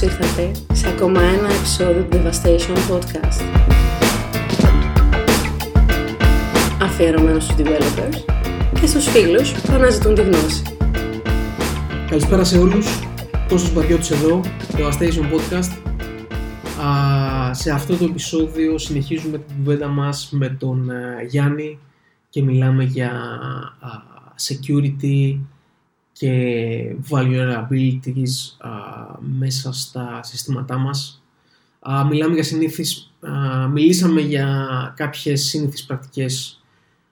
Καλώς ήρθατε σε ακόμα ένα επεισόδιο του Devastation Podcast. Αφιερωμένος στους developers και στους φίλους που αναζητούν τη γνώση. Καλησπέρα σε όλους, Κώστας Μπαριώτης εδώ, Devastation Podcast. Α, σε αυτό το επεισόδιο συνεχίζουμε την κουβέντα μας με τον ε, Γιάννη και μιλάμε για α, security και vulnerabilities α, μέσα στα συστήματά μας. Α, μιλάμε για συνήθεις, α, μιλήσαμε για κάποιες συνήθεις πρακτικές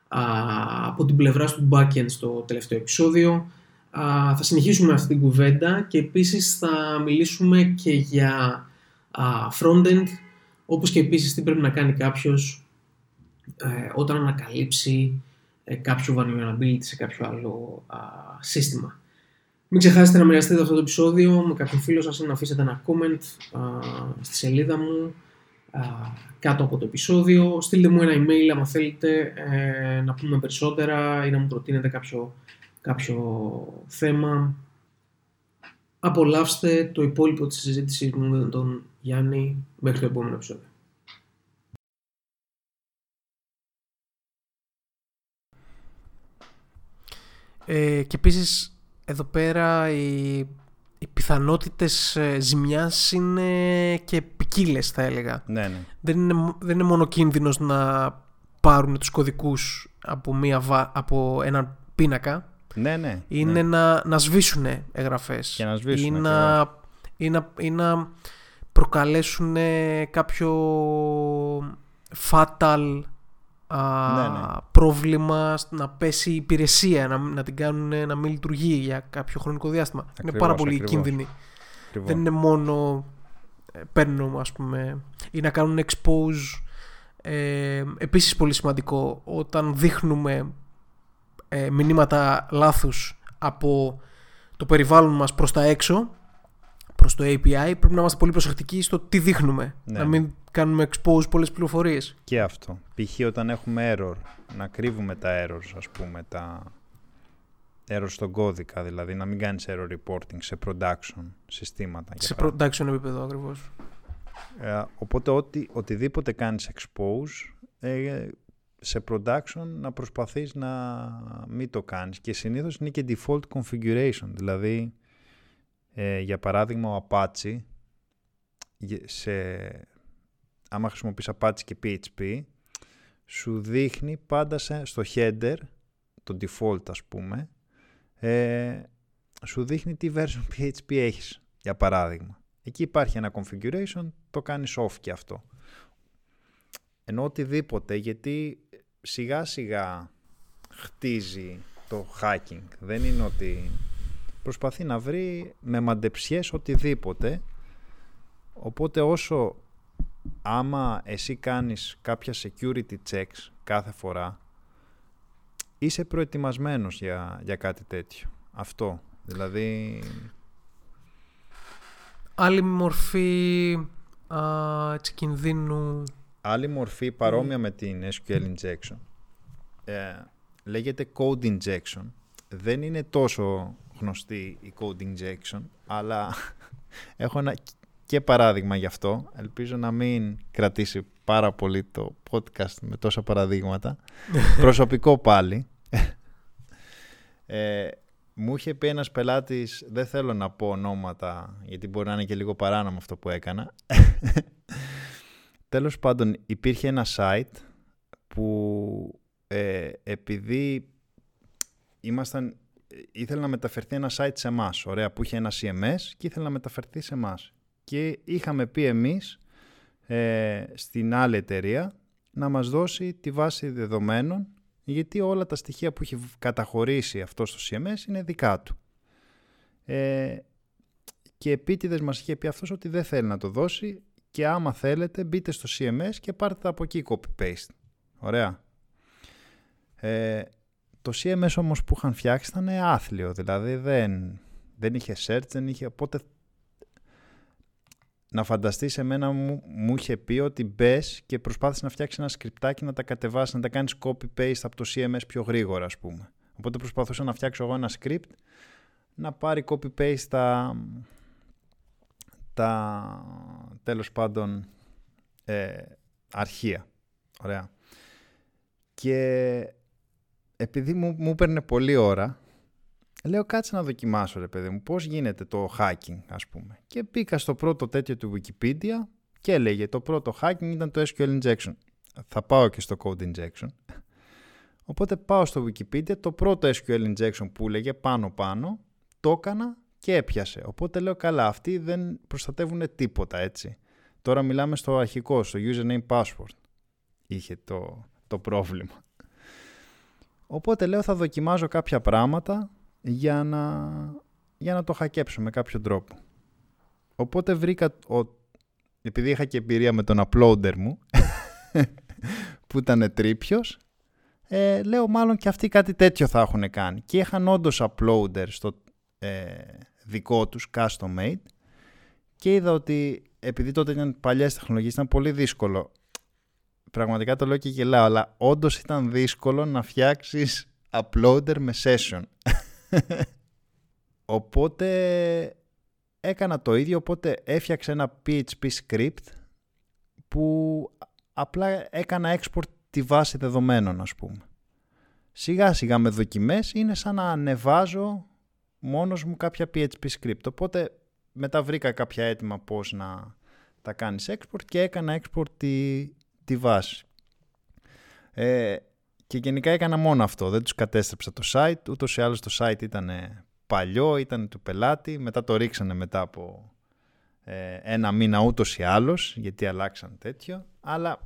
α, από την πλευρά του backend στο τελευταίο επεισόδιο. Α, θα συνεχίσουμε αυτή την κουβέντα και επίσης θα μιλήσουμε και για α, frontend, όπως και επίσης τι πρέπει να κάνει κάποιος ε, όταν ανακαλύψει ε, κάποιο vulnerability σε κάποιο άλλο α, σύστημα. Μην ξεχάσετε να μοιραστείτε αυτό το επεισόδιο με κάποιον φίλο σας ή να αφήσετε ένα comment α, στη σελίδα μου α, κάτω από το επεισόδιο. Στείλτε μου ένα email άμα θέλετε ε, να πούμε περισσότερα ή να μου προτείνετε κάποιο, κάποιο θέμα. Απολαύστε το υπόλοιπο της συζήτησης μου με τον Γιάννη μέχρι το επόμενο επεισόδιο. Ε, και επίσης εδώ πέρα οι, οι πιθανότητες ε, ζημιάς είναι και ποικίλες θα έλεγα. Ναι, ναι. Δεν είναι, δεν είναι μόνο κίνδυνος να πάρουν τους κωδικούς από, μία, βα- από έναν πίνακα. Ναι, ναι. Είναι ναι. να, να σβήσουν εγγραφές. Και να σβήσουν, Ή να, ή να, ή να προκαλέσουν κάποιο fatal α, Ναι, ναι. πρόβλημα να πέσει η υπηρεσία, να, να την κάνουν να μην λειτουργεί για κάποιο χρονικό διάστημα. είναι Ακριβώς, πάρα πολύ ακριβώς. κίνδυνοι. Ακριβώς. Δεν είναι μόνο ε, παίρνουν ας πούμε ή να κάνουν expose ε, επίσης πολύ σημαντικό όταν δείχνουμε ε, μηνύματα λάθους από το περιβάλλον μας προς τα έξω προς το API πρέπει να είμαστε πολύ προσεκτικοί στο τι δείχνουμε Ναι. να μην κάνουμε expose πολλές πληροφορίες Και αυτό. Π.χ. όταν έχουμε error, να κρύβουμε τα errors, ας πούμε, τα errors στον κώδικα, δηλαδή να μην κάνεις error reporting σε production συστήματα. για σε παράδειγμα. production επίπεδο ακριβώς Ε, οπότε ό,τι, οτιδήποτε κάνεις expose, ε, σε production να προσπαθείς να μην το κάνεις. Και συνήθως είναι και default configuration, δηλαδή ε, για παράδειγμα ο Apache, γε- σε, άμα χρησιμοποιείς Apache και PHP, σου δείχνει πάντα σε, στο header, το default ας πούμε, ε, σου δείχνει τι version PHP έχεις, για παράδειγμα. Εκεί υπάρχει ένα configuration, το κάνεις off και αυτό. Ενώ οτιδήποτε, γιατί σιγά σιγά χτίζει το hacking. Δεν είναι ότι προσπαθεί να βρει με μαντεψιές οτιδήποτε. Οπότε όσο άμα εσύ κάνεις κάποια security checks κάθε φορά, είσαι προετοιμασμένος για, για κάτι τέτοιο. Αυτό. Δηλαδή, άλλη μορφή α, έτσι, κινδύνου άλλη μορφή παρόμοια με την SQL injection ε, λέγεται code injection. Δεν είναι τόσο γνωστή η code injection, αλλά έχω ένα και παράδειγμα γι' αυτό. Ελπίζω να μην κρατήσει πάρα πολύ το podcast με τόσα παραδείγματα. Προσωπικό πάλι. Ε, μου είχε πει ένας πελάτης, δεν θέλω να πω ονόματα, γιατί μπορεί να είναι και λίγο παράνομο αυτό που έκανα. Τέλος πάντων, υπήρχε ένα site που ε, επειδή ήμασταν, ήθελε να μεταφερθεί ένα site σε εμάς, ωραία, που είχε ένα CMS και ήθελε να μεταφερθεί σε εμάς. Και είχαμε πει εμείς ε, στην άλλη εταιρεία να μας δώσει τη βάση δεδομένων γιατί όλα τα στοιχεία που έχει καταχωρήσει αυτός στο CMS είναι δικά του. Ε, και επίτηδες μας είχε πει αυτός ότι δεν θέλει να το δώσει και άμα θέλετε μπείτε στο CMS και πάρτε τα από εκεί copy-paste. Ωραία. Ε, το CMS όμως που είχαν φτιάξει ήταν άθλιο, δηλαδή δεν, δεν είχε search, δεν είχε, οπότε να φανταστείς εμένα μου, μου είχε πει ότι μπες και προσπάθησες να φτιάξεις ένα σκριπτάκι να τα κατεβάσεις, να τα κάνεις copy-paste από το CMS πιο γρήγορα ας πούμε. Οπότε προσπαθούσα να φτιάξω εγώ ένα script να πάρει copy-paste τα, τα τέλος πάντων ε, αρχεία. Ωραία. Και επειδή μου, μου έπαιρνε πολλή ώρα, λέω κάτσε να δοκιμάσω ρε παιδί μου πώς γίνεται το hacking ας πούμε. Και μπήκα στο πρώτο τέτοιο του Wikipedia και έλεγε το πρώτο hacking ήταν το SQL injection. Θα πάω και στο code injection. Οπότε πάω στο Wikipedia, το πρώτο SQL injection που έλεγε πάνω πάνω, το έκανα και έπιασε. Οπότε λέω καλά, αυτοί δεν προστατεύουν τίποτα έτσι. Τώρα μιλάμε στο αρχικό, στο username password. Είχε το, το πρόβλημα. Οπότε λέω θα δοκιμάζω κάποια πράγματα για να, για να το χακέψω με κάποιο τρόπο. Οπότε βρήκα, ο, επειδή είχα και εμπειρία με τον uploader μου, που ήταν τρίπιος, ε, λέω μάλλον και αυτοί κάτι τέτοιο θα έχουν κάνει. Και είχαν όντως uploader στο ε, δικό τους, custom made, και είδα ότι επειδή τότε ήταν παλιές τεχνολογίες ήταν πολύ δύσκολο. Πραγματικά το λέω και γελάω, αλλά όντως ήταν δύσκολο να φτιάξεις uploader με session. οπότε έκανα το ίδιο, οπότε έφτιαξα ένα PHP script που απλά έκανα export τη βάση δεδομένων ας πούμε. Σιγά σιγά με δοκιμές είναι σαν να ανεβάζω μόνος μου κάποια PHP script. Οπότε μετά βρήκα κάποια έτοιμα πώς να τα κάνεις export και έκανα export τη, τη βάση. Ε, και γενικά έκανα μόνο αυτό, δεν τους κατέστρεψα το site, ούτως ή άλλως το site ήταν παλιό, ήταν του πελάτη, μετά το ρίξανε μετά από ε, ένα μήνα ούτως ή άλλως, γιατί αλλάξαν τέτοιο, αλλά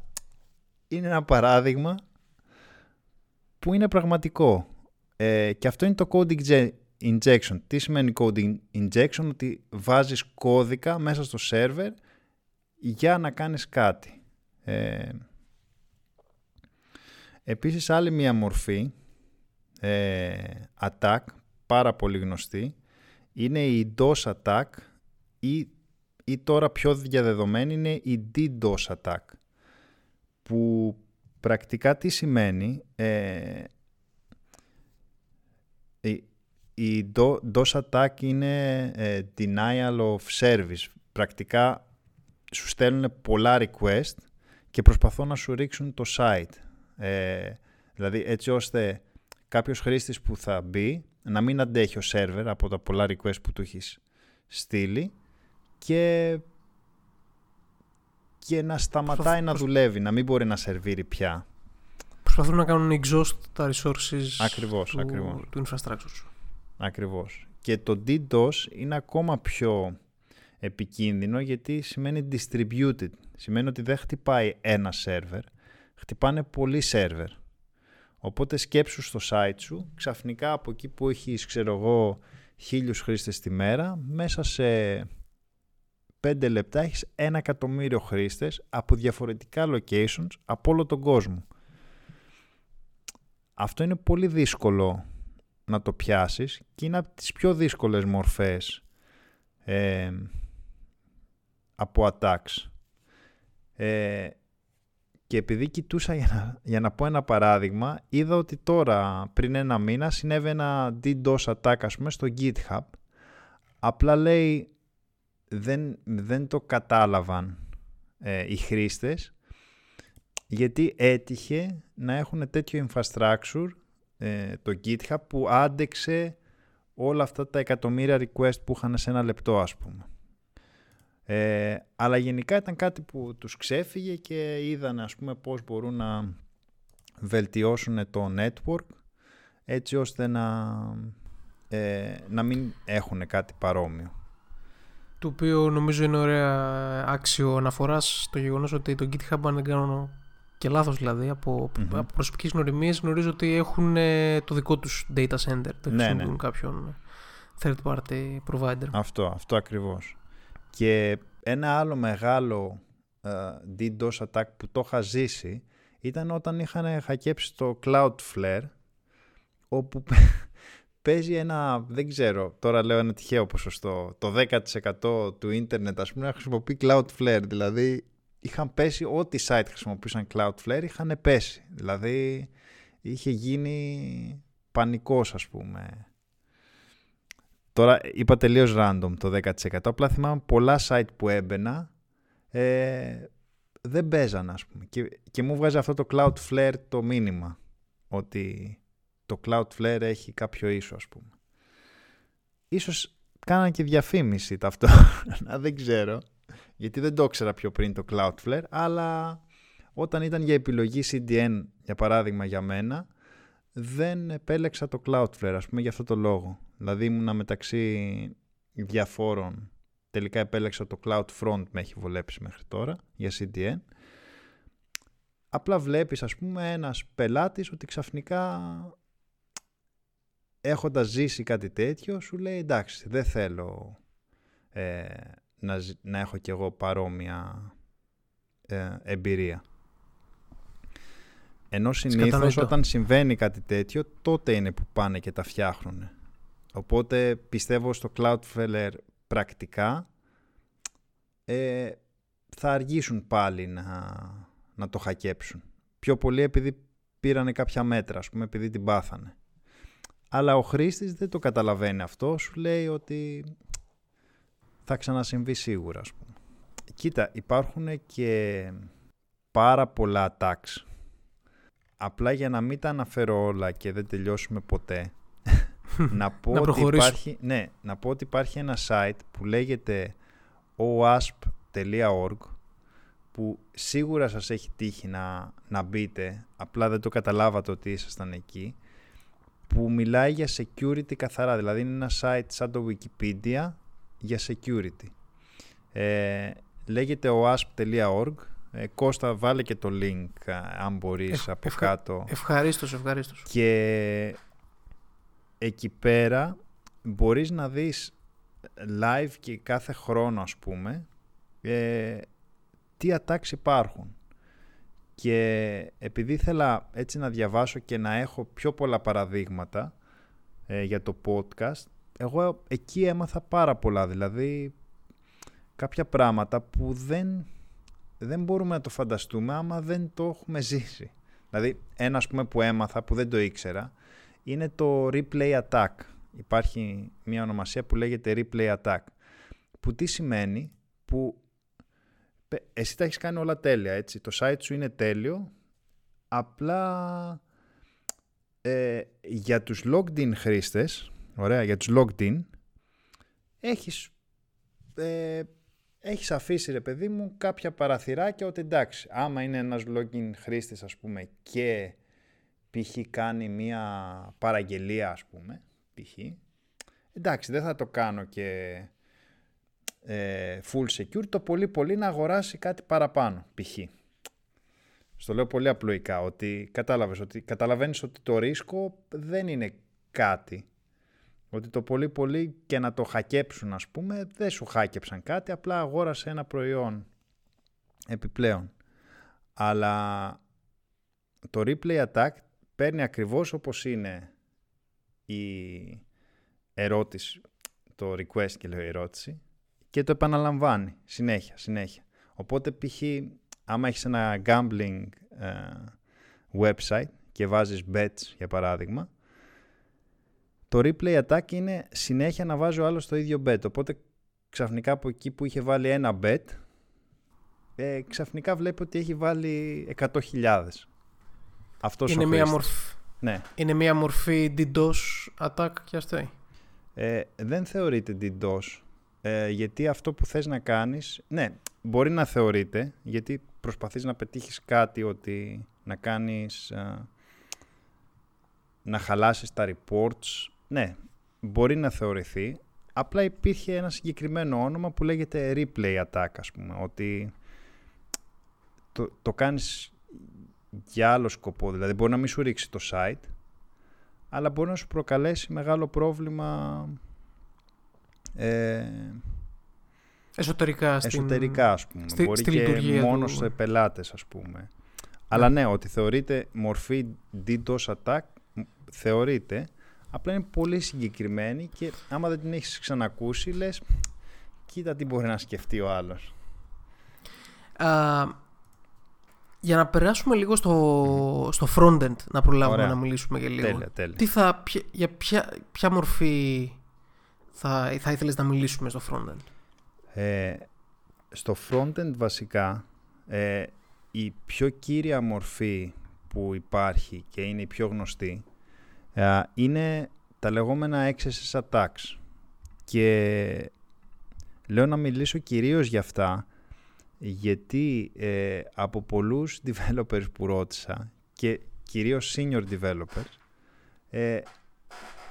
είναι ένα παράδειγμα που είναι πραγματικό. Ε, και αυτό είναι το code injection. Τι σημαίνει code injection? Ότι βάζεις κώδικα μέσα στο server για να κάνεις κάτι. Ε, επίσης άλλη μία μορφή ε, attack, πάρα πολύ γνωστή, είναι η DOS attack ή, ή τώρα πιο διαδεδομένη είναι η DDoS attack που πρακτικά τι σημαίνει ε, η, η DOS attack είναι ε, denial of service. Πρακτικά σου στέλνουν πολλά request και προσπαθούν να σου ρίξουν το site ε, δηλαδή έτσι ώστε κάποιος χρήστης που θα μπει να μην αντέχει ο server από τα πολλά request που του έχεις στείλει και και να σταματάει να δουλεύει, να μην μπορεί να σερβίρει πια. Προσπαθούν να κάνουν exhaust τα resources ακριβώς, του, ακριβώς. του infrastructure σου. Ακριβώς. Και το DDoS είναι ακόμα πιο επικίνδυνο γιατί σημαίνει distributed. Σημαίνει ότι δεν χτυπάει ένα server, χτυπάνε πολλοί server. Οπότε σκέψου στο site σου, ξαφνικά από εκεί που έχεις, ξέρω εγώ, χίλιους χρήστες τη μέρα, μέσα σε 5 λεπτά έχεις ένα εκατομμύριο χρήστες από διαφορετικά locations από όλο τον κόσμο. Αυτό είναι πολύ δύσκολο να το πιάσεις και είναι από τις πιο δύσκολες μορφές ε, από attacks. Ε, και επειδή κοιτούσα για να, για να πω ένα παράδειγμα, είδα ότι τώρα πριν ένα μήνα συνέβη ένα DDoS attack ας πούμε στο GitHub. Απλά λέει δεν, δεν το κατάλαβαν ε, οι χρήστες γιατί έτυχε να έχουν τέτοιο infrastructure ε, το GitHub που άντεξε όλα αυτά τα εκατομμύρια request που είχαν σε ένα λεπτό ας πούμε. Ε, αλλά γενικά ήταν κάτι που τους ξέφυγε και είδαν ας πούμε πώς μπορούν να βελτιώσουν το network έτσι ώστε να, ε, να μην έχουν κάτι παρόμοιο το οποίο νομίζω είναι ωραία άξιο αναφοράς στο γεγονός ότι το GitHub, αν δεν κάνω και λάθος δηλαδή, από, mm-hmm. από προσωπικές γνωριμίες, γνωρίζω ότι έχουν ε, το δικό τους data center. Δεν ναι, χρησιμοποιούν ναι. κάποιον third party provider. Αυτό, αυτό ακριβώς. Και ένα άλλο μεγάλο uh, DDoS attack που το είχα ζήσει ήταν όταν είχαν χακέψει το Cloudflare όπου παίζει ένα, δεν ξέρω, τώρα λέω ένα τυχαίο ποσοστό, το 10% του ίντερνετ ας πούμε να χρησιμοποιεί Cloudflare, δηλαδή είχαν πέσει, ό,τι site χρησιμοποιούσαν Cloudflare είχαν πέσει, δηλαδή είχε γίνει πανικός ας πούμε. Τώρα είπα τελείως random το 10%. Απλά θυμάμαι πολλά site που έμπαινα ε, δεν παίζαν ας πούμε. Και, και μου βγάζει αυτό το Cloudflare το μήνυμα. Ότι το Cloudflare έχει κάποιο ίσο ας πούμε. Ίσως κάναν και διαφήμιση ταυτόχρονα, δεν ξέρω. Γιατί δεν το ήξερα πιο πριν το Cloudflare, αλλά όταν ήταν για επιλογή CDN, για παράδειγμα για μένα, δεν επέλεξα το Cloudflare, ας πούμε, για αυτό το λόγο. Δηλαδή ήμουνα μεταξύ διαφόρων. Τελικά επέλεξα το CloudFront, με έχει βολέψει μέχρι τώρα, για CDN. Απλά βλέπεις, ας πούμε, ένας πελάτης ότι ξαφνικά έχοντας ζήσει κάτι τέτοιο, σου λέει εντάξει, δεν θέλω ε, να, να έχω κι εγώ παρόμοια ε, εμπειρία. Ενώ συνήθως όταν συμβαίνει κάτι τέτοιο, τότε είναι που πάνε και τα φτιάχνουν. Οπότε πιστεύω στο Cloudflare πρακτικά ε, θα αργήσουν πάλι να, να το χακέψουν. Πιο πολύ επειδή πήρανε κάποια μέτρα, ας πούμε, επειδή την πάθανε. Αλλά ο χρήστης δεν το καταλαβαίνει αυτό, σου λέει ότι θα ξανασυμβεί σίγουρα, ας πούμε. Κοίτα, υπάρχουν και πάρα πολλά attacks. Απλά για να μην τα αναφέρω όλα και δεν τελειώσουμε ποτέ, να, πω ότι υπάρχει, ναι, να πω ότι υπάρχει ένα site που λέγεται oasp.org που σίγουρα σας έχει τύχει να, να μπείτε, απλά δεν το καταλάβατε ότι ήσασταν εκεί που μιλάει για security καθαρά. Δηλαδή είναι ένα site σαν το Wikipedia για security. Ε, λέγεται oasp.org. Ε, Κώστα βάλε και το link αν μπορείς από ευχα... κάτω. Ευχαρίστως, ευχαρίστως. Και εκεί πέρα μπορείς να δεις live και κάθε χρόνο ας πούμε ε, τι attacks υπάρχουν. Και επειδή ήθελα έτσι να διαβάσω και να έχω πιο πολλά παραδείγματα ε, για το podcast, εγώ εκεί έμαθα πάρα πολλά. Δηλαδή κάποια πράγματα που δεν, δεν μπορούμε να το φανταστούμε άμα δεν το έχουμε ζήσει. Δηλαδή ένα πούμε που έμαθα που δεν το ήξερα είναι το replay attack. Υπάρχει μια ονομασία που λέγεται replay attack. Που τι σημαίνει; Που εσύ τα έχεις κάνει όλα τέλεια, έτσι. Το site σου είναι τέλειο, απλά ε, για τους logged in χρήστες, ωραία, για τους logged in, έχεις, ε, έχεις αφήσει, ρε παιδί μου, κάποια παραθυράκια ότι εντάξει, άμα είναι ένας login χρήστης, ας πούμε, και π.χ. κάνει μία παραγγελία, ας πούμε, π.χ. Εντάξει, δεν θα το κάνω και ε, full secure, το πολύ πολύ να αγοράσει κάτι παραπάνω, π.χ. Στο λέω πολύ απλοϊκά, ότι κατάλαβες, ότι καταλαβαίνεις ότι το ρίσκο δεν είναι κάτι. Ότι το πολύ πολύ και να το χακέψουν ας πούμε, δεν σου χάκεψαν κάτι, απλά αγόρασε ένα προϊόν επιπλέον. Αλλά το replay attack παίρνει ακριβώς όπως είναι η ερώτηση, το request και λέω ερώτηση, και το επαναλαμβάνει συνέχεια, συνέχεια. Οπότε π.χ. άμα έχεις ένα gambling ε, website και βάζεις bets για παράδειγμα, το replay attack είναι συνέχεια να βάζει ο άλλος το ίδιο bet. Οπότε ξαφνικά από εκεί που είχε βάλει ένα bet, ε, ξαφνικά βλέπει ότι έχει βάλει 100.000. Αυτός είναι, ο μια μορφή, ναι. είναι μια μορφή DDoS attack και αυτή. Ε, δεν θεωρείται DDoS. Ε, γιατί αυτό που θες να κάνεις, ναι, μπορεί να θεωρείται, γιατί προσπαθείς να πετύχεις κάτι ότι να κάνεις, ε, να χαλάσεις τα reports, ναι, μπορεί να θεωρηθεί. Απλά υπήρχε ένα συγκεκριμένο όνομα που λέγεται replay attack, ας πούμε, ότι το, το κάνεις για άλλο σκοπό, δηλαδή μπορεί να μην σου ρίξει το site, αλλά μπορεί να σου προκαλέσει μεγάλο πρόβλημα ε, εσωτερικά, στην... εσωτερικά ας πούμε. Στη, Μπορεί και μόνο του... σε πελάτες ας πούμε. Αλλά ναι, ότι θεωρείται μορφή DDoS attack, θεωρείται, απλά είναι πολύ συγκεκριμένη και άμα δεν την έχεις ξανακούσει λες, κοίτα τι μπορεί να σκεφτεί ο άλλος. Για να περάσουμε λίγο στο, στο frontend, να προλάβουμε να μιλήσουμε για λίγο. Τέλεια, τέλεια. Τι θα, για ποια, ποια μορφή θα, θα ήθελες να μιλήσουμε στο frontend; Ε, στο frontend βασικά ε, η πιο κύρια μορφή που υπάρχει και είναι η πιο γνωστή ε, είναι τα λεγόμενα XSS attacks και λέω να μιλήσω κυρίως για αυτά γιατί ε, από πολλούς developers που ρώτησα και κυρίως senior developers ε,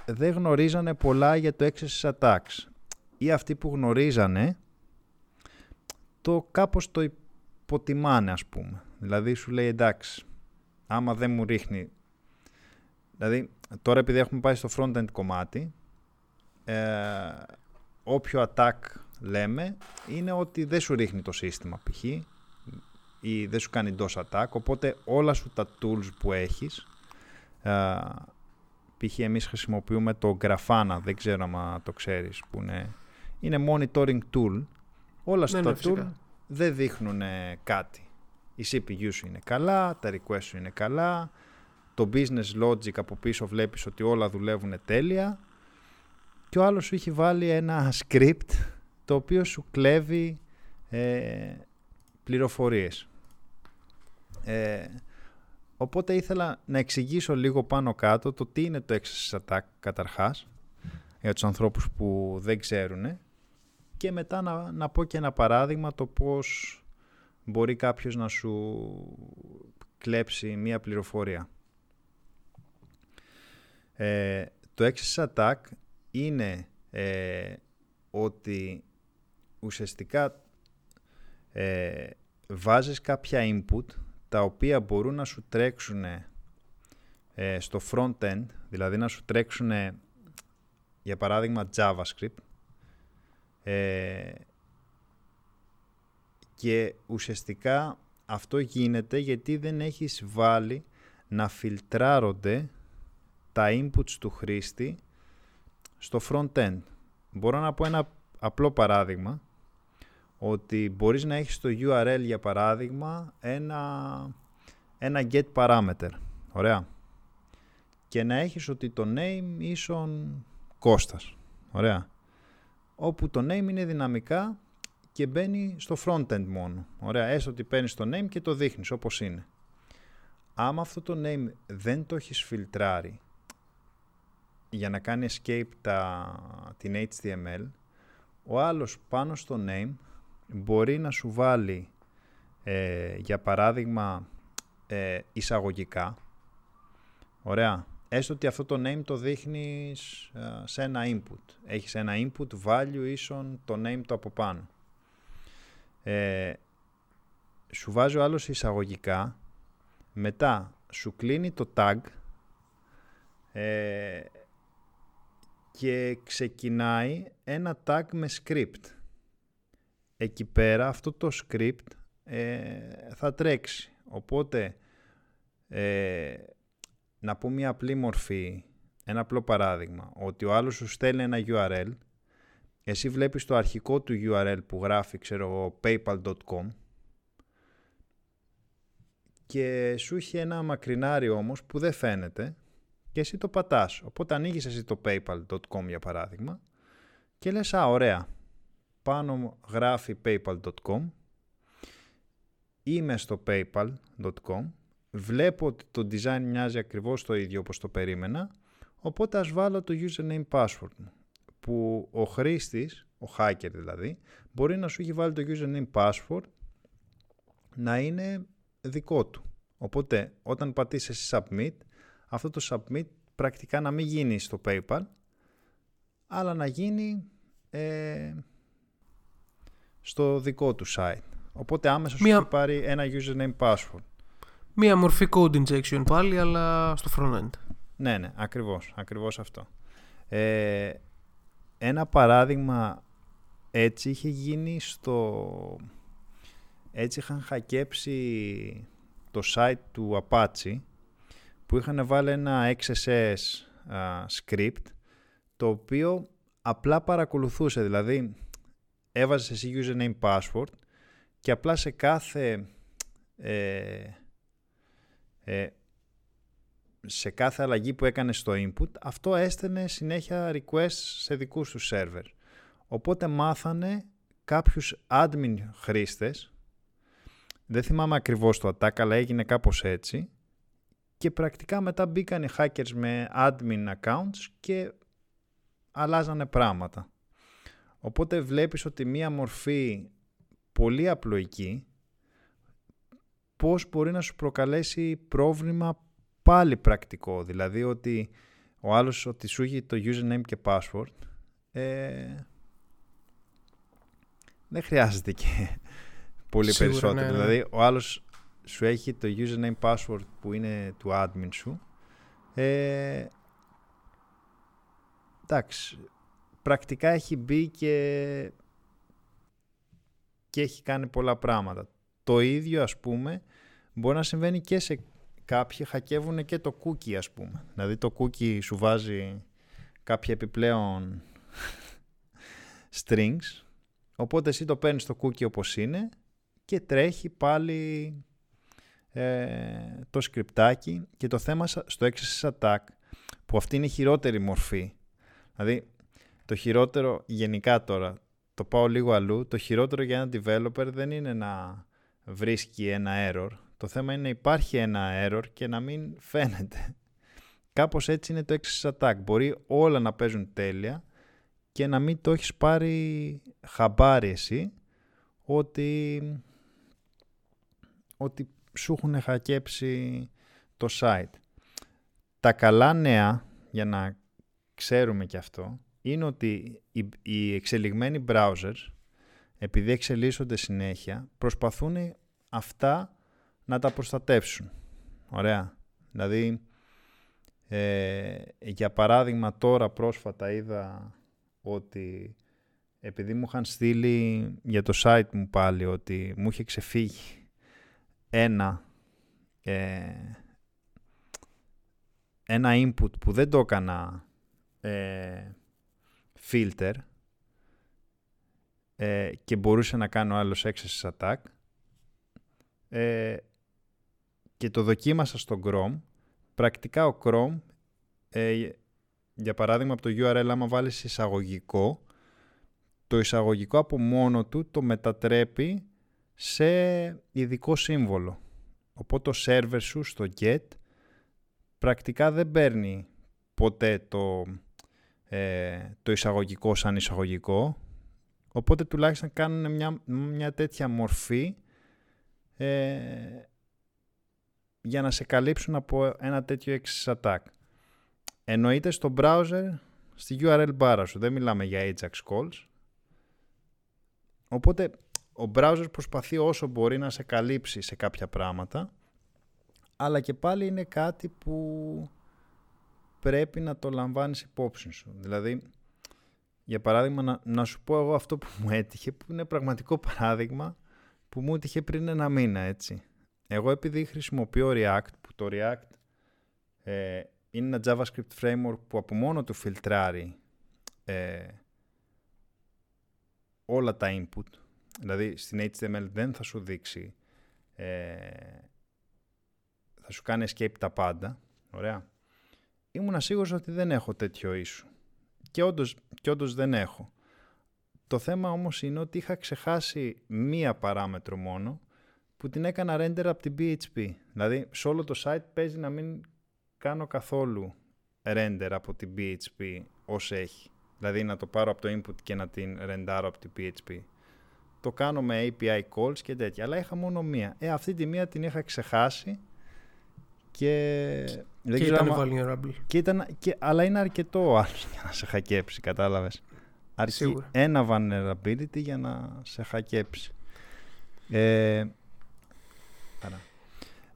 δεν γνωρίζανε πολλά για το XSS attacks ή αυτοί που γνωρίζανε το κάπως το υποτιμάνε ας πούμε. Δηλαδή σου λέει εντάξει, άμα δεν μου ρίχνει... Δηλαδή τώρα επειδή έχουμε πάει στο front-end κομμάτι, ε, όποιο attack λέμε είναι ότι δεν σου ρίχνει το σύστημα π.χ. ή δεν σου κάνει DOS attack, οπότε όλα σου τα tools που έχεις ε, π.χ. εμείς χρησιμοποιούμε το Grafana, δεν ξέρω αν το ξέρεις, που είναι, είναι monitoring tool. Όλα σου Ναι, τα ναι, tool φυσικά. δεν δείχνουν κάτι. Η CPU σου είναι καλά, τα request σου είναι καλά, το business logic από πίσω βλέπεις ότι όλα δουλεύουν τέλεια και ο άλλος σου έχει βάλει ένα script το οποίο σου κλέβει ε, πληροφορίες. Ε, οπότε ήθελα να εξηγήσω λίγο πάνω κάτω το τι είναι το XSS attack καταρχάς για τους ανθρώπους που δεν ξέρουν και μετά να, να πω και ένα παράδειγμα το πώς μπορεί κάποιος να σου κλέψει μία πληροφορία. Ε, το XSS attack είναι ε, ότι ουσιαστικά ε, βάζεις κάποια input τα οποία μπορούν να σου τρέξουν ε, στο front-end, δηλαδή να σου τρέξουν για παράδειγμα JavaScript ε, και ουσιαστικά αυτό γίνεται γιατί δεν έχεις βάλει να φιλτράρονται τα inputs του χρήστη στο front-end. Μπορώ να πω ένα απλό παράδειγμα ότι μπορείς να έχεις στο URL για παράδειγμα ένα, ένα get parameter. Ωραία. Και να έχεις ότι το name ίσον Κώστας. Ωραία. Όπου το name είναι δυναμικά και μπαίνει στο front-end μόνο. Ωραία. Έστω ότι παίρνεις το name και το δείχνεις όπως είναι. Άμα αυτό το name δεν το έχεις φιλτράρει για να κάνει escape τα, την HTML, ο άλλος πάνω στο name μπορεί να σου βάλει ε, για παράδειγμα ε, εισαγωγικά. Ωραία. Έστω ότι αυτό το name το δείχνεις ε, σε ένα input. Έχεις ένα input value ίσον το name το από πάνω. Ε, σου βάζει ο άλλος εισαγωγικά, μετά σου κλείνει το tag ε, και ξεκινάει ένα tag με script. Εκεί πέρα αυτό το script ε, θα τρέξει. Οπότε ε, να πω μια απλή μορφή, ένα απλό παράδειγμα, ότι ο άλλος σου στέλνει ένα URL, εσύ βλέπεις το αρχικό του URL που γράφει, ξέρω εγώ, paypal.com και σου έχει ένα μακρινάρι όμως που δεν φαίνεται και εσύ το πατάς. Οπότε ανοίγεις εσύ το paypal.com για παράδειγμα και λες, α, ωραία, πάνω μου γράφει paypal.com είμαι στο paypal.com βλέπω ότι το design μοιάζει ακριβώς το ίδιο όπως το περίμενα. Οπότε ας βάλω το username password μου που ο χρήστης, ο hacker δηλαδή μπορεί να σου έχει βάλει το username password να είναι δικό του. Οπότε όταν πατήσεις submit αυτό το submit πρακτικά να μην γίνει στο paypal αλλά να γίνει ε, στο δικό του site. Οπότε άμεσα σου Μία- έχει πάρει ένα username password. Μία μορφή code injection πάλι, αλλά στο front-end. Ναι, ναι, ακριβώς, ακριβώς αυτό. Ε, ένα παράδειγμα έτσι είχε γίνει στο... Έτσι είχαν χακέψει το site του Apache που είχαν βάλει ένα XSS α, script το οποίο απλά παρακολουθούσε, δηλαδή έβαζες εσύ username password και απλά σε κάθε ε, ε, σε κάθε αλλαγή που έκανες στο input, αυτό έστελνε συνέχεια requests σε δικούς τους server. Οπότε μάθανε κάποιους admin χρήστες, δεν θυμάμαι ακριβώς το attack, αλλά έγινε κάπως έτσι, και πρακτικά μετά μπήκαν οι hackers με admin accounts και αλλάζανε πράγματα. Οπότε βλέπεις ότι μία μορφή πολύ απλοϊκή πώς μπορεί να σου προκαλέσει πρόβλημα πάλι πρακτικό. Δηλαδή ότι ο άλλος ότι σου έχει το username και password ε, δεν χρειάζεται και πολύ περισσότερο. ναι, ναι. Δηλαδή ο άλλος σου έχει το username password που είναι του admin σου. Ε, εντάξει, πρακτικά έχει μπει και, και έχει κάνει πολλά πράγματα. Το ίδιο ας πούμε μπορεί να συμβαίνει και σε κάποιοι χακεύουν και το cookie ας πούμε. Δηλαδή το cookie σου βάζει κάποια επιπλέον strings οπότε εσύ το παίρνεις το cookie όπως είναι και τρέχει πάλι ε, το σκριπτάκι και το θέμα στο XSS Attack που αυτή είναι η χειρότερη μορφή. Δηλαδή το χειρότερο γενικά τώρα, το πάω λίγο αλλού, το χειρότερο για ένα developer δεν είναι να βρίσκει ένα error. Το θέμα είναι να υπάρχει ένα error και να μην φαίνεται. Κάπως έτσι είναι το XSS Attack. Μπορεί όλα να παίζουν τέλεια και να μην το έχεις πάρει χαμπάρι εσύ ότι, ότι σου έχουν χακέψει το site. Τα καλά νέα, για να ξέρουμε και αυτό, είναι ότι οι, οι εξελιγμένοι browsers, επειδή εξελίσσονται συνέχεια, προσπαθούν αυτά να τα προστατεύσουν. Ωραία. Δηλαδή, ε, για παράδειγμα τώρα πρόσφατα είδα ότι επειδή μου είχαν στείλει για το site μου πάλι ότι μου είχε ξεφύγει ένα ε, ένα input που δεν το έκανα ε, filter ε, και μπορούσε να κάνω άλλος access attack ε, και το δοκίμασα στο Chrome πρακτικά ο Chrome ε, για παράδειγμα από το URL άμα βάλεις εισαγωγικό το εισαγωγικό από μόνο του το μετατρέπει σε ειδικό σύμβολο. Οπότε το server σου στο get πρακτικά δεν παίρνει ποτέ το, ε, το εισαγωγικό σαν εισαγωγικό. Οπότε τουλάχιστον κάνουν μια, μια τέτοια μορφή ε, για να σε καλύψουν από ένα τέτοιο access attack. Εννοείται στο browser, στη URL bar σου. Δεν μιλάμε για Ajax calls. Οπότε ο browser προσπαθεί όσο μπορεί να σε καλύψει σε κάποια πράγματα, αλλά και πάλι είναι κάτι που πρέπει να το λαμβάνεις υπόψη σου. Δηλαδή, για παράδειγμα, να, να σου πω εγώ αυτό που μου έτυχε, που είναι πραγματικό παράδειγμα, που μου έτυχε πριν ένα μήνα, έτσι. Εγώ επειδή χρησιμοποιώ React, που το React ε, είναι ένα JavaScript framework που από μόνο του φιλτράρει ε, όλα τα input, Δηλαδή στην HTML δεν θα σου δείξει, ε, θα σου κάνει escape τα πάντα. Ωραία. Ήμουν σίγουρος ότι δεν έχω τέτοιο issue. Και όντως, και όντως δεν έχω. Το θέμα όμως είναι ότι είχα ξεχάσει μία παράμετρο μόνο που την έκανα render από την PHP. Δηλαδή σε όλο το site παίζει να μην κάνω καθόλου render από την PHP ως έχει. Δηλαδή να το πάρω από το input και να την renderω από την PHP το κάνω με API calls και τέτοια. Αλλά είχα μόνο μία. Ε, αυτή τη μία την είχα ξεχάσει και... Δεν και ήταν άμα... vulnerable. Και ήταν, και, αλλά είναι αρκετό άλλο για να σε χακέψει, κατάλαβες. Αρκεί Σίγουρα. ένα vulnerability για να σε χακέψει. Ε,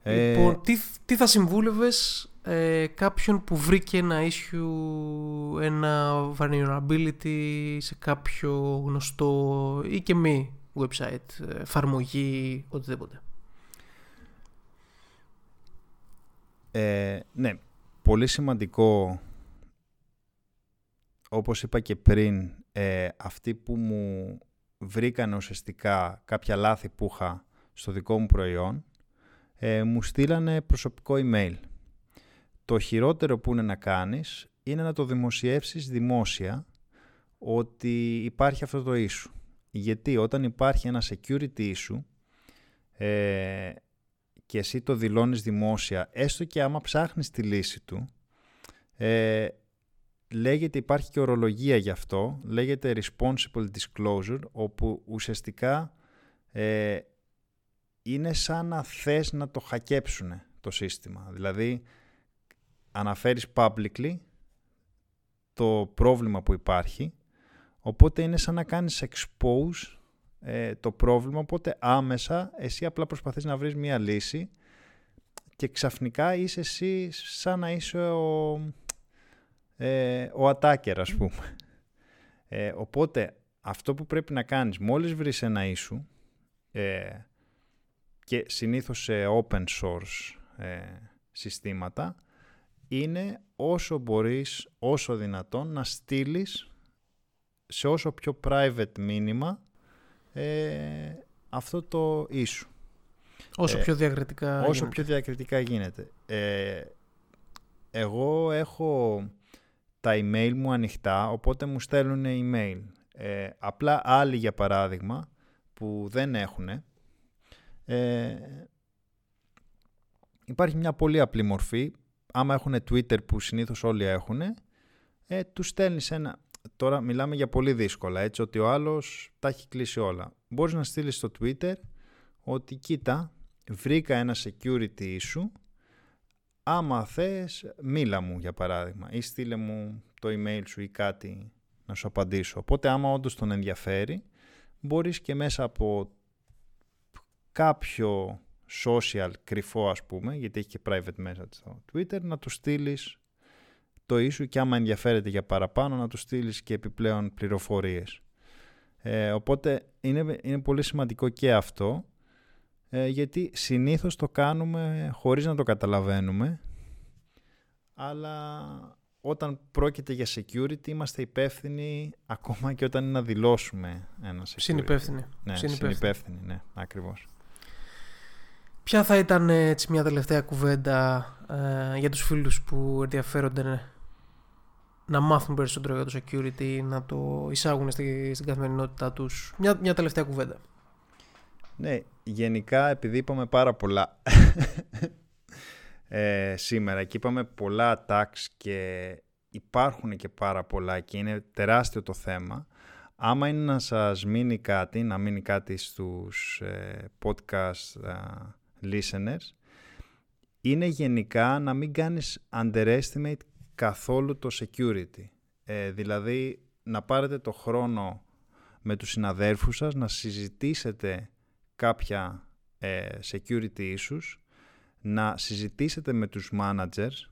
Λοιπόν, ε, τι, τι θα συμβούλευες ε, κάποιον που βρήκε ένα issue, ένα vulnerability σε κάποιο γνωστό ή και μη website, εφαρμογή, οτιδήποτε; Ε, ναι, πολύ σημαντικό όπως είπα και πριν ε, αυτοί που μου βρήκαν ουσιαστικά κάποια λάθη που είχα στο δικό μου προϊόν ε, μου στείλανε προσωπικό email το χειρότερο που είναι να κάνεις είναι να το δημοσιεύσεις δημόσια ότι υπάρχει αυτό το issue. Γιατί όταν υπάρχει ένα security issue ε, και εσύ το δηλώνεις δημόσια, έστω και άμα ψάχνεις τη λύση του, ε, λέγεται υπάρχει και ορολογία γι' αυτό, λέγεται responsible disclosure, όπου ουσιαστικά ε, είναι σαν να θες να το χακέψουν το σύστημα. Δηλαδή, αναφέρεις publicly το πρόβλημα που υπάρχει, οπότε είναι σαν να κάνεις expose ε, το πρόβλημα, οπότε άμεσα εσύ απλά προσπαθείς να βρεις μία λύση και ξαφνικά είσαι εσύ σαν να είσαι ο, ε, ο attacker ας πούμε. Ε, οπότε αυτό που πρέπει να κάνεις μόλις βρεις ένα issue ε, και συνήθως σε open source ε, συστήματα είναι όσο μπορείς, όσο δυνατόν να στείλεις σε όσο πιο private μήνυμα ε, αυτό το issue. Όσο Ε, πιο διακριτικά. όσο γίνεται. πιο διακριτικά γίνεται. Ε, εγώ έχω τα email μου ανοιχτά, οπότε μου στέλνουν email. Ε, απλά άλλοι, για παράδειγμα, που δεν έχουν, ε, υπάρχει μια πολύ απλή μορφή. Άμα έχουν Twitter που συνήθως όλοι έχουν, ε, τους στέλνεις ένα... Τώρα μιλάμε για πολύ δύσκολα, έτσι, ότι ο άλλος τα έχει κλείσει όλα. Μπορείς να στείλεις στο Twitter ότι κοίτα, βρήκα ένα security issue, άμα θες μίλα μου για παράδειγμα ή στείλε μου το email σου ή κάτι να σου απαντήσω. Οπότε άμα όντως τον ενδιαφέρει, μπορείς και μέσα από κάποιο social κρυφό ας πούμε, γιατί έχει και private message στο Twitter, να του στείλεις το issue και άμα ενδιαφέρεται για παραπάνω να του στείλεις και επιπλέον πληροφορίες. Ε, οπότε είναι, είναι πολύ σημαντικό και αυτό ε, γιατί συνήθως το κάνουμε χωρίς να το καταλαβαίνουμε αλλά όταν πρόκειται για security είμαστε υπεύθυνοι ακόμα και όταν είναι να δηλώσουμε ένα security. Συνυπεύθυνοι. Ναι, Συνυπεύθυνοι. συνυπεύθυνοι, ναι, ακριβώς. Ποια θα ήταν ε, έτσι μια τελευταία κουβέντα ε, για τους φίλους που ενδιαφέρονται ναι, να μάθουν περισσότερο για το security, να το εισάγουν στη, στην καθημερινότητά τους. Μια, μια τελευταία κουβέντα. Ναι, γενικά επειδή είπαμε πάρα πολλά ε, σήμερα και είπαμε πολλά attacks και υπάρχουν και πάρα πολλά και είναι τεράστιο το θέμα, άμα είναι να σας μείνει κάτι, να μείνει κάτι στους ε, podcast ε, listeners, είναι γενικά να μην κάνεις underestimate καθόλου το security. Ε, δηλαδή να πάρετε το χρόνο με τους συναδέρφους σας να συζητήσετε κάποια ε, security issues, να συζητήσετε με τους managers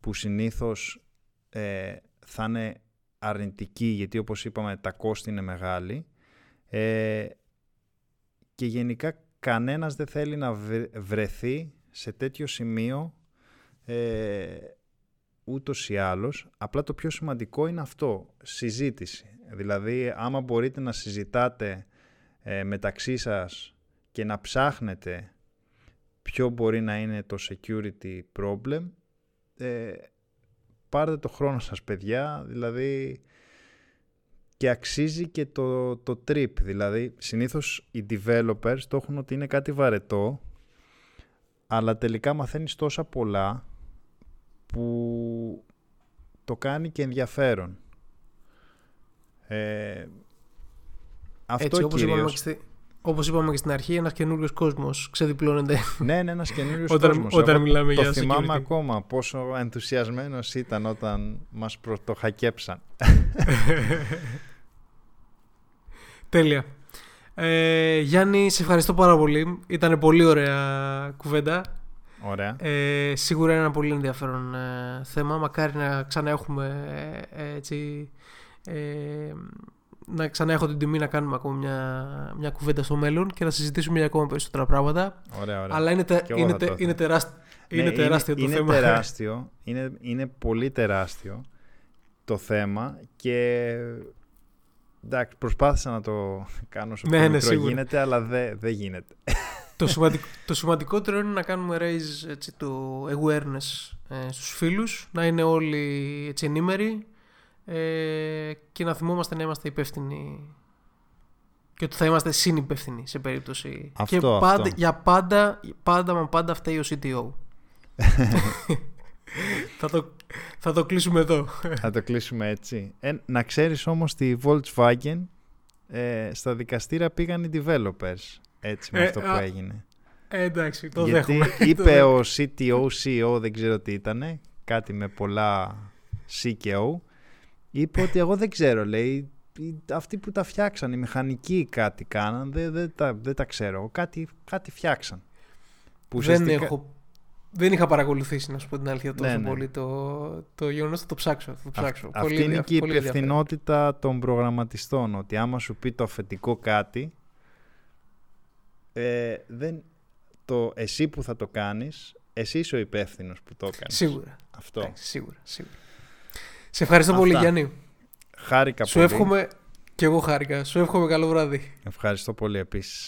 που συνήθως ε, θα είναι αρνητικοί γιατί όπως είπαμε τα κόστη είναι μεγάλη ε, και γενικά κανένας δεν θέλει να βρε- βρεθεί σε τέτοιο σημείο ε, ούτως ή άλλως. Απλά το πιο σημαντικό είναι αυτό, συζήτηση. Δηλαδή άμα μπορείτε να συζητάτε ε, μεταξύ σας και να ψάχνετε ποιο μπορεί να είναι το security problem, ε, πάρτε το χρόνο σας παιδιά, δηλαδή και αξίζει και το, το trip. Δηλαδή συνήθως οι developers το έχουν ότι είναι κάτι βαρετό, αλλά τελικά μαθαίνεις τόσα πολλά που το κάνει και ενδιαφέρον. Ε, αυτό έτσι, όπως είπαμε, κυρίως. και στη- όπως είπαμε και στην αρχή, ένας καινούριος κόσμος ξεδιπλώνεται. Ναι, είναι ένας καινούριος Όταν- κόσμος. όταν Εγώ μιλάμε το για θυμάμαι security. ακόμα πόσο ενθουσιασμένος ήταν όταν μας πρωτοχακέψαν. Τέλεια. Ε, Γιάννη, σε ευχαριστώ πάρα πολύ. Ήταν πολύ ωραία κουβέντα. Ωραία. Ε, σίγουρα είναι ένα πολύ ενδιαφέρον ε, θέμα. Μακάρι να ξανά έχουμε ε, έτσι, ε, να ξανά έχω την τιμή να κάνουμε ακόμα μια, μια κουβέντα στο μέλλον και να συζητήσουμε για ακόμα περισσότερα πράγματα. Ωραία, ωραία. Αλλά είναι, τε, Και εγώ είναι, θα τε- το είναι, ήθελα. τεράσ- Ναι, είναι τεράστιο το είναι θέμα. Τεράστιο, είναι, είναι πολύ τεράστιο το θέμα και εντάξει, προσπάθησα να το κάνω όσο Ναι, πιο ναι, μικρό σίγουρα. γίνεται, αλλά δεν δεν γίνεται. Το, σημαντικ, το σημαντικότερο είναι να κάνουμε raise έτσι, το awareness ε, στους φίλους, να είναι όλοι έτσι, ενήμεροι ε, και να θυμόμαστε να είμαστε υπεύθυνοι και ότι θα είμαστε συνυπεύθυνοι σε περίπτωση. Αυτό, και πάντα, αυτό. για πάντα, πάντα μα πάντα φταίει ο CTO. θα, το, θα το κλείσουμε εδώ. Θα το κλείσουμε έτσι. Ε, να ξέρεις όμως τη Volkswagen ε, στα δικαστήρια πήγαν οι developers. Έτσι με Ε, αυτό που α, έγινε. Ε, εντάξει, το Γιατί δέχομαι. Το είπε δέχομαι. ο CTO, CEO, δεν ξέρω τι ήταν, κάτι με πολλά C και O, είπε ότι εγώ δεν ξέρω, λέει, οι- αυτοί που τα φτιάξαν, οι μηχανικοί κάτι κάναν, δεν, δεν, τα, δεν τα ξέρω, κάτι, κάτι φτιάξαν. Που δεν, ουσιαστικά- έχω, δεν είχα παρακολουθήσει, να σου πω την αλήθεια, τόσο Ναι, ναι. πολύ το, το γεγονός. Θα το ψάξω. Θα το ψάξω. Αυ- Πολύ αυτή είναι ενδια- και η πολύ ενδιαφέρον. υπευθυνότητα των προγραμματιστών, ότι άμα σου πει το αφεντικό κάτι, ε, δεν, το, εσύ που θα το κάνεις, εσύ είσαι ο υπεύθυνος που το έκανες. Σίγουρα. Αυτό. Εντάξει, σίγουρα, σίγουρα. Σε ευχαριστώ πολύ, Αυτά. Γιάννη. Χάρηκα Σου πολύ. εύχομαι και εγώ χάρηκα. Σου εύχομαι καλό βράδυ. Ευχαριστώ πολύ επίσης.